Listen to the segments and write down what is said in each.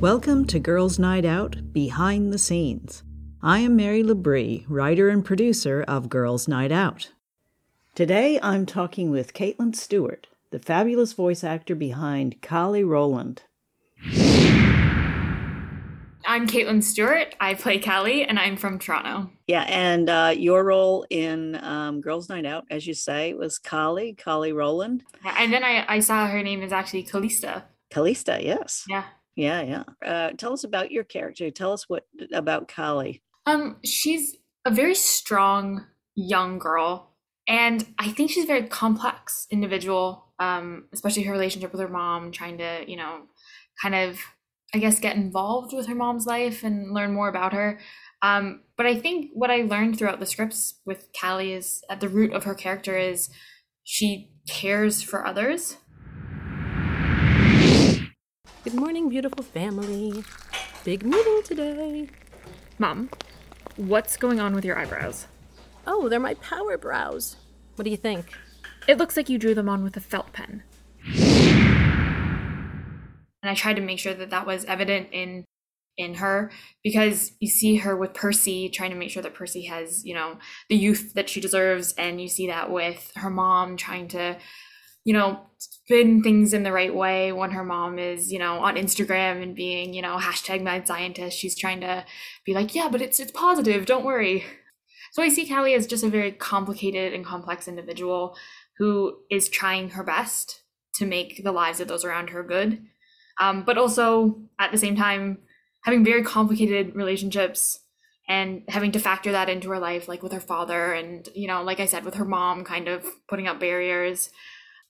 Welcome to Girls Night Out Behind the Scenes. I am Mary Labrie, writer and producer of Girls Night Out. Today I'm talking with Caitlin Stuart, the fabulous voice actor behind Kallie Rowland. I'm Caitlin Stuart. I play Kallie, and I'm from Toronto. Yeah, and uh, your role in um, Girls Night Out, as you say, was Kallie, Kallie Rowland. And then I, I saw her name is actually Callista. Callista, yes. Yeah. Yeah, yeah. Uh, tell us about your character. Tell us what about Kallie. Um, she's a very strong young girl, and I think she's a very complex individual. Um, especially her relationship with her mom, trying to you know, kind of, I guess, get involved with her mom's life and learn more about her. Um, but I think what I learned throughout the scripts with Kallie is at the root of her character is she cares for others Good morning, beautiful family. Big meeting today. Mom, what's going on with your eyebrows? Oh, they're my power brows. What do you think? It looks like you drew them on with a felt pen. And I tried to make sure that that was evident in in her because you see her with Percy trying to make sure that Percy has, you know, the youth that she deserves and you see that with her mom trying to you know, spin things in the right way when her mom is, you know, on Instagram and being, you know, hashtag mad scientist. She's trying to be like, yeah, but it's it's positive, don't worry. So I see Kallie as just a very complicated and complex individual who is trying her best to make the lives of those around her good. Um, but also at the same time having very complicated relationships and having to factor that into her life like with her father and you know like i said with her mom kind of putting up barriers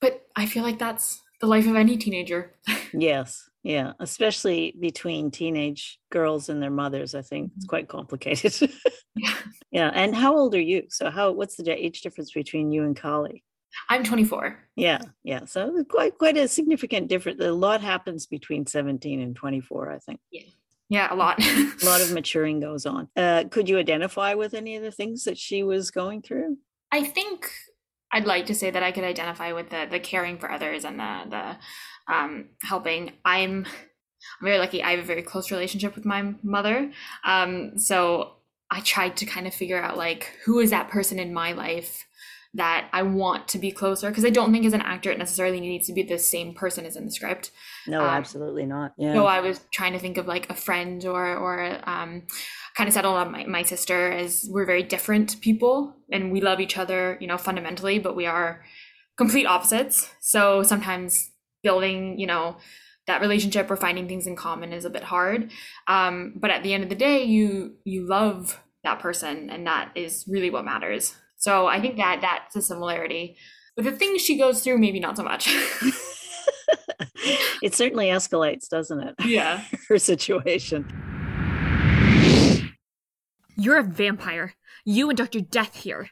but I feel like that's the life of any teenager. yes. Yeah. Especially between teenage girls and their mothers. I think it's mm-hmm. quite complicated. yeah. Yeah. And how old are you? So how what's the age difference between you and Kallie? I'm 24. Yeah, yeah. So quite quite a significant difference. A lot happens between 17 and 24, I think. Yeah. Yeah, a lot. a lot of maturing goes on. Uh, could you identify with any of the things that she was going through? I think I'd like to say that I could identify with the the caring for others and the the um, helping. I'm I'm very lucky. I have a very close relationship with my mother. Um, so I tried to kind of figure out like who is that person in my life that I want to be closer because I don't think as an actor it necessarily needs to be the same person as in the script. No, um, absolutely not. Yeah. So I was trying to think of like a friend or or um, kind of settled on my, my sister as we're very different people and we love each other, you know, fundamentally, but we are complete opposites. So sometimes building, you know, that relationship or finding things in common is a bit hard. Um, but at the end of the day, you you love that person, and that is really what matters. So I think that that's a similarity. But the things she goes through, maybe not so much. it certainly escalates, doesn't it? Yeah. Her situation. You're a vampire. You and Dr. Death here.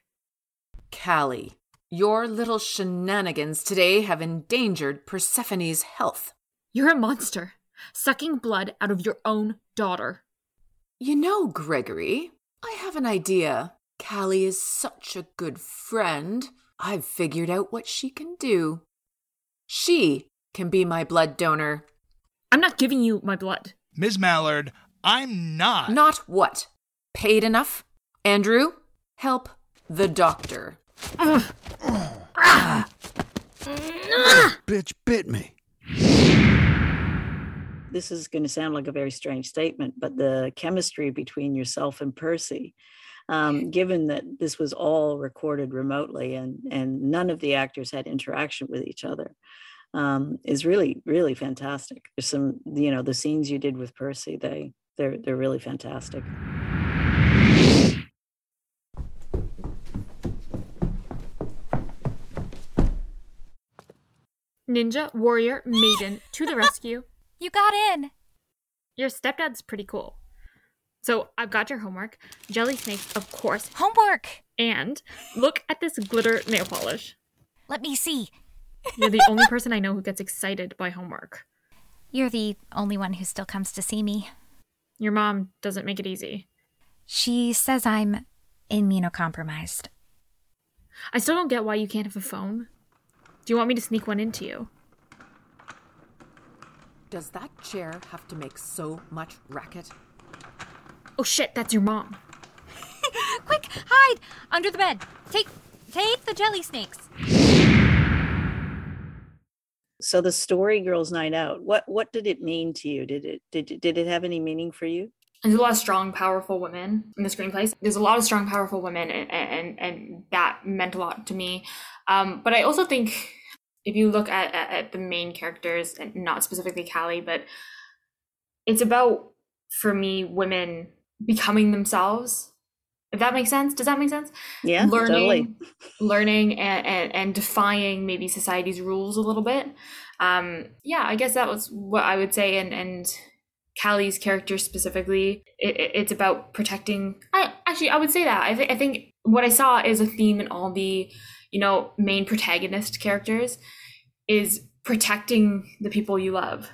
Kallie, your little shenanigans today have endangered Persephone's health. You're a monster, sucking blood out of your own daughter. You know, Gregory, I have an idea. Kallie is such a good friend. I've figured out what she can do. She can be my blood donor. I'm not giving you my blood. Ms. Mallard, I'm not. Not what? Paid enough? Andrew, help the doctor. Bitch bit me. This is going to sound like a very strange statement, but the chemistry between yourself and Percy, um, given that this was all recorded remotely and, and none of the actors had interaction with each other, um, is really, really fantastic. There's some, you know, the scenes you did with Percy, they, they're, they're really fantastic. Ninja, warrior, maiden, to the rescue. You got in. Your stepdad's pretty cool. So I've got your homework. Jelly snakes, of course. Homework! And look at this glitter nail polish. Let me see. You're the only person I know who gets excited by homework. You're the only one who still comes to see me. Your mom doesn't make it easy. She says I'm immunocompromised. I still don't get why you can't have a phone. Do you want me to sneak one into you? Does that chair have to make so much racket? Oh shit, that's your mom. Quick, hide under the bed. Take take the jelly snakes. So the story Girls Night Out, what what did it mean to you? Did it did it- did it have any meaning for you? There's a lot of strong, powerful women in the screenplays. There's a lot of strong, powerful women, and and, and that meant a lot to me. Um, but I also think if you look at, at, at the main characters, and not specifically Kallie, but it's about for me women becoming themselves. If that makes sense, does that make sense? Yeah, learning, totally. learning, and, and and defying maybe society's rules a little bit. Um, yeah, I guess that was what I would say, and and Kallie's character specifically, it, it- it's about protecting. I actually I would say that I think I think what I saw is a theme in all the, you know, main protagonist characters, is protecting the people you love,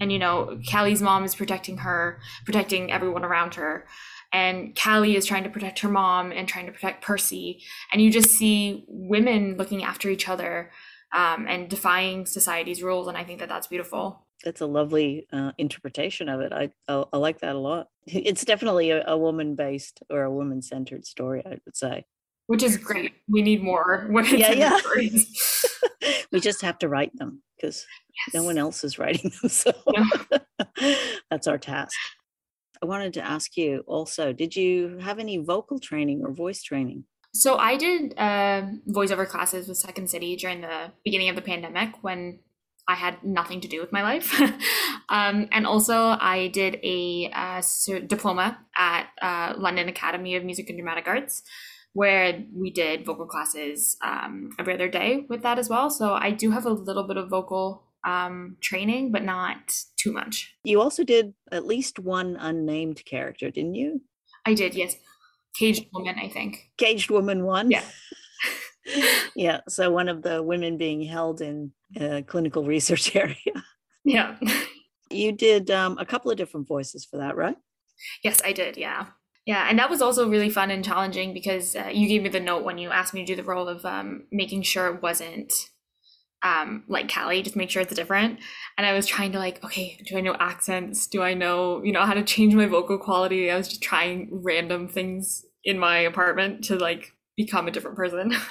and you know, Kallie's mom is protecting her, protecting everyone around her, and Kallie is trying to protect her mom and trying to protect Percy, and you just see women looking after each other. Um, and defying society's rules, and I think that that's beautiful. That's a lovely uh, interpretation of it. I, I I like that a lot. It's definitely a, a woman based or a woman centered story. I would say. Which is great. We need more women Yeah, yeah. stories. we just have to write them because no one else is writing them. So that's our task. I wanted to ask you also, did you have any vocal training or voice training? So I did uh, voiceover classes with Second City during the beginning of the pandemic when I had nothing to do with my life, um, and also I did a uh, diploma at uh, London Academy of Music and Dramatic Arts, where we did vocal classes um, every other day with that as well. So I do have a little bit of vocal um, training, but not too much. You also did at least one unnamed character, didn't you? I did, yes. Caged woman, I think. Caged Woman one. Yeah. yeah. So one of the women being held in a clinical research area. Yeah. You did um, a couple of different voices for that, right? Yes, I did. Yeah. Yeah. And that was also really fun and challenging because uh, you gave me the note when you asked me to do the role of um, making sure it wasn't um, like Kallie, just make sure it's different. And I was trying to like, okay, do I know accents? Do I know, you know, how to change my vocal quality? I was just trying random things in my apartment to like become a different person.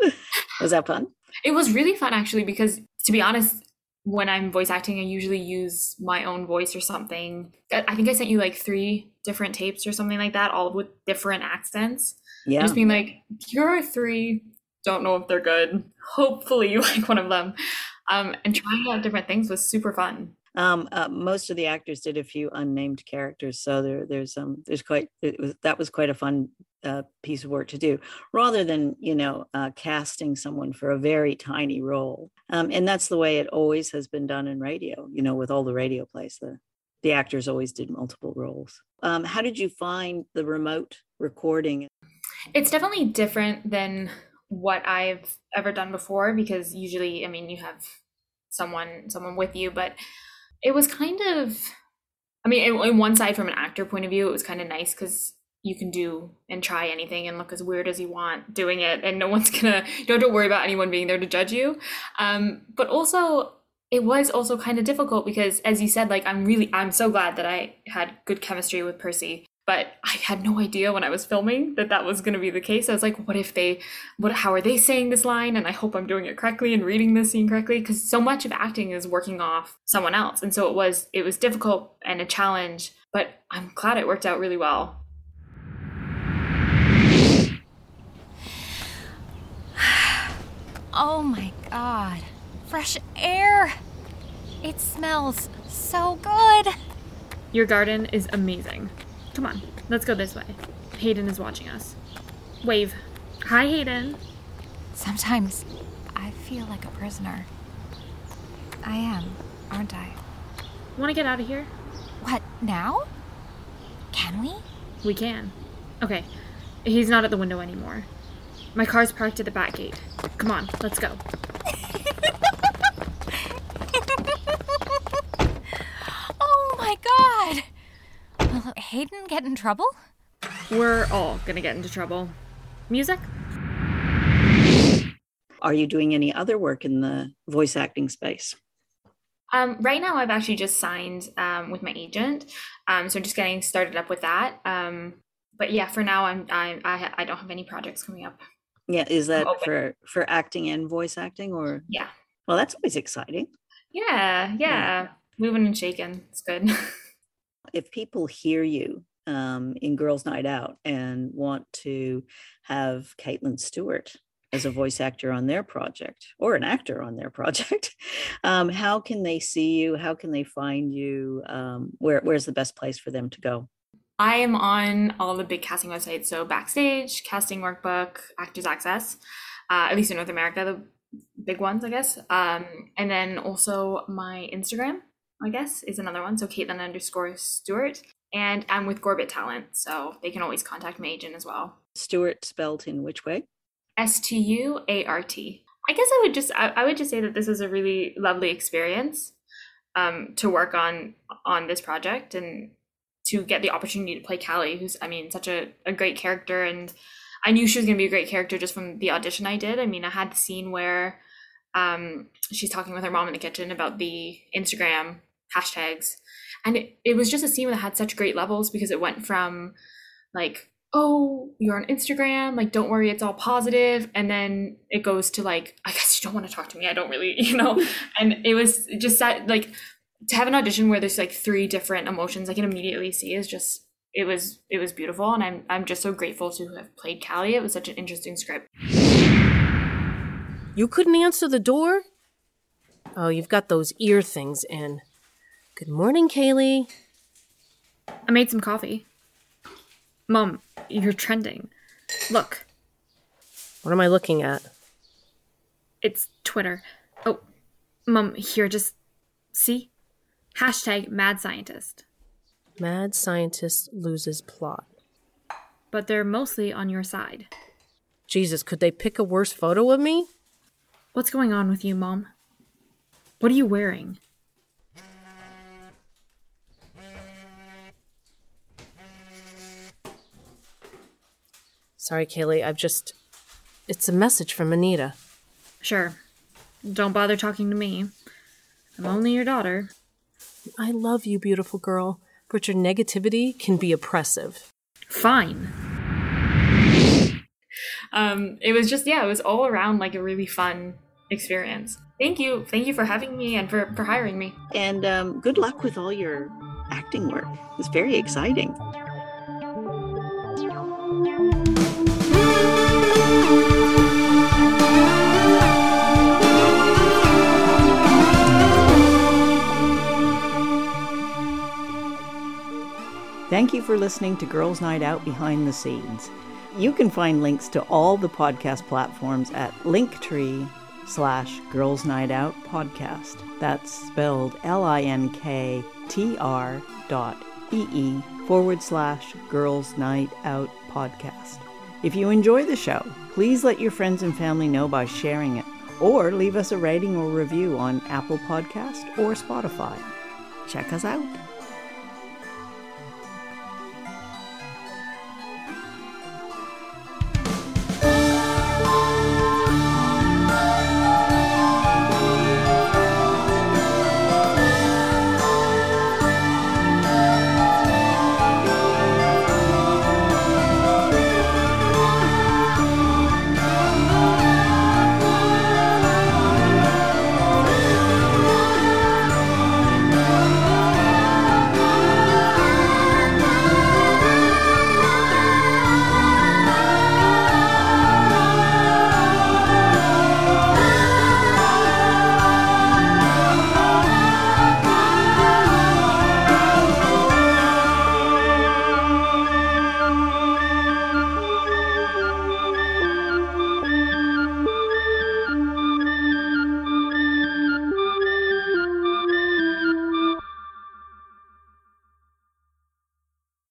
Was that fun? It was really fun actually because to be honest, when I'm voice acting, I usually use my own voice or something. I think I sent you like three different tapes or something like that, all with different accents. Yeah. Just being like, here are three. Don't know if they're good. Hopefully you like one of them. Um, and trying out different things was super fun. Um, uh, most of the actors did a few unnamed characters, so there, there's um, there's quite it was that was quite a fun uh, piece of work to do, rather than you know uh, casting someone for a very tiny role. Um, and that's the way it always has been done in radio. You know, with all the radio plays, the the actors always did multiple roles. Um, how did you find the remote recording? It's definitely different than what I've ever done before because usually, I mean, you have someone someone with you, but it was kind of, I mean, in, in one side from an actor point of view, it was kind of nice because you can do and try anything and look as weird as you want doing it, and no one's gonna. You don't have to worry about anyone being there to judge you. Um, but also, it was also kind of difficult because, as you said, like I'm really, I'm so glad that I had good chemistry with Percy but I had no idea when I was filming that that was going to be the case. I was like, what if they, what, how are they saying this line? And I hope I'm doing it correctly and reading this scene correctly because so much of acting is working off someone else, and so it was, it was difficult and a challenge. But I'm glad it worked out really well. Oh my god. Fresh air. It smells so good. Your garden is amazing. Come on, let's go this way. Hayden is watching us. Wave. Hi, Hayden. Sometimes I feel like a prisoner. I am, aren't I? Want to get out of here? What, now? Can we? We can. Okay, he's not at the window anymore. My car's parked at the back gate. Come on, let's go. Oh my god! Will Hayden get in trouble? We're all gonna get into trouble. Music? Are you doing any other work in the voice acting space? Um, right now, I've actually just signed um, with my agent, um, so I'm just getting started up with that. Um, but yeah, for now, I'm I I, I don't have any projects coming up. Yeah, is that for for acting and voice acting or Yeah, well that's always exciting. yeah, yeah. Moving and shaking. It's good. If people hear you um, in Girls Night Out and want to have Caitlin Stuart as a voice actor on their project or an actor on their project, um, how can they see you? How can they find you? Um, where where's the best place for them to go? I am on all the big casting websites, so Backstage, Casting Workbook, Actors Access, uh, at least in North America, the big ones, I guess. Um, and then also my Instagram, I guess, is another one. So Caitlin underscore Stuart. And I'm with Gorbit Talent, so they can always contact my agent as well. Stuart spelt in which way? S T U A R T. I guess I would just I, I would just say that this was a really lovely experience um, to work on on this project and to get the opportunity to play Kallie, who's I mean such a, a great character and I knew she was gonna be a great character just from the audition I did. I mean I had the scene where um, she's talking with her mom in the kitchen about the Instagram hashtags. And it, it was just a scene that had such great levels because it went from like oh, you're on Instagram, like, don't worry, it's all positive. And then it goes to like, I guess you don't want to talk to me. I don't really, you know. and it was just that, like, to have an audition where there's like three different emotions I can immediately see is just, it was, it was beautiful. And I'm, I'm just so grateful to have played Kallie. It was such an interesting script. You couldn't answer the door? Oh, you've got those ear things in. Good morning, Kaylee. I made some coffee. Mom, you're trending. Look, What am I looking at? it's Twitter. Oh, Mom, here, just see? Hashtag mad scientist. Mad scientist loses plot. But they're mostly on your side. Jesus, could they pick a worse photo of me? What's going on with you, Mom? What are you wearing? Sorry, Kaylee, I've just. It's a message from Anita. Sure. Don't bother talking to me. I'm only your daughter. I love you, beautiful girl, but your negativity can be oppressive. Fine. Um, it was just, yeah, it was all around like a really fun experience. Thank you. Thank you for having me and for, for hiring me. And um, good luck with all your acting work. It's very exciting. Thank you for listening to Girls Night Out Behind the Scenes. You can find links to all the podcast platforms at linktree slash Girls Night Out Podcast. That's spelled L-I-N-K-T-R dot E-E forward slash Girls Night Out Podcast. If you enjoy the show, please let your friends and family know by sharing it, or leave us a rating or review on Apple Podcast or Spotify. Check us out.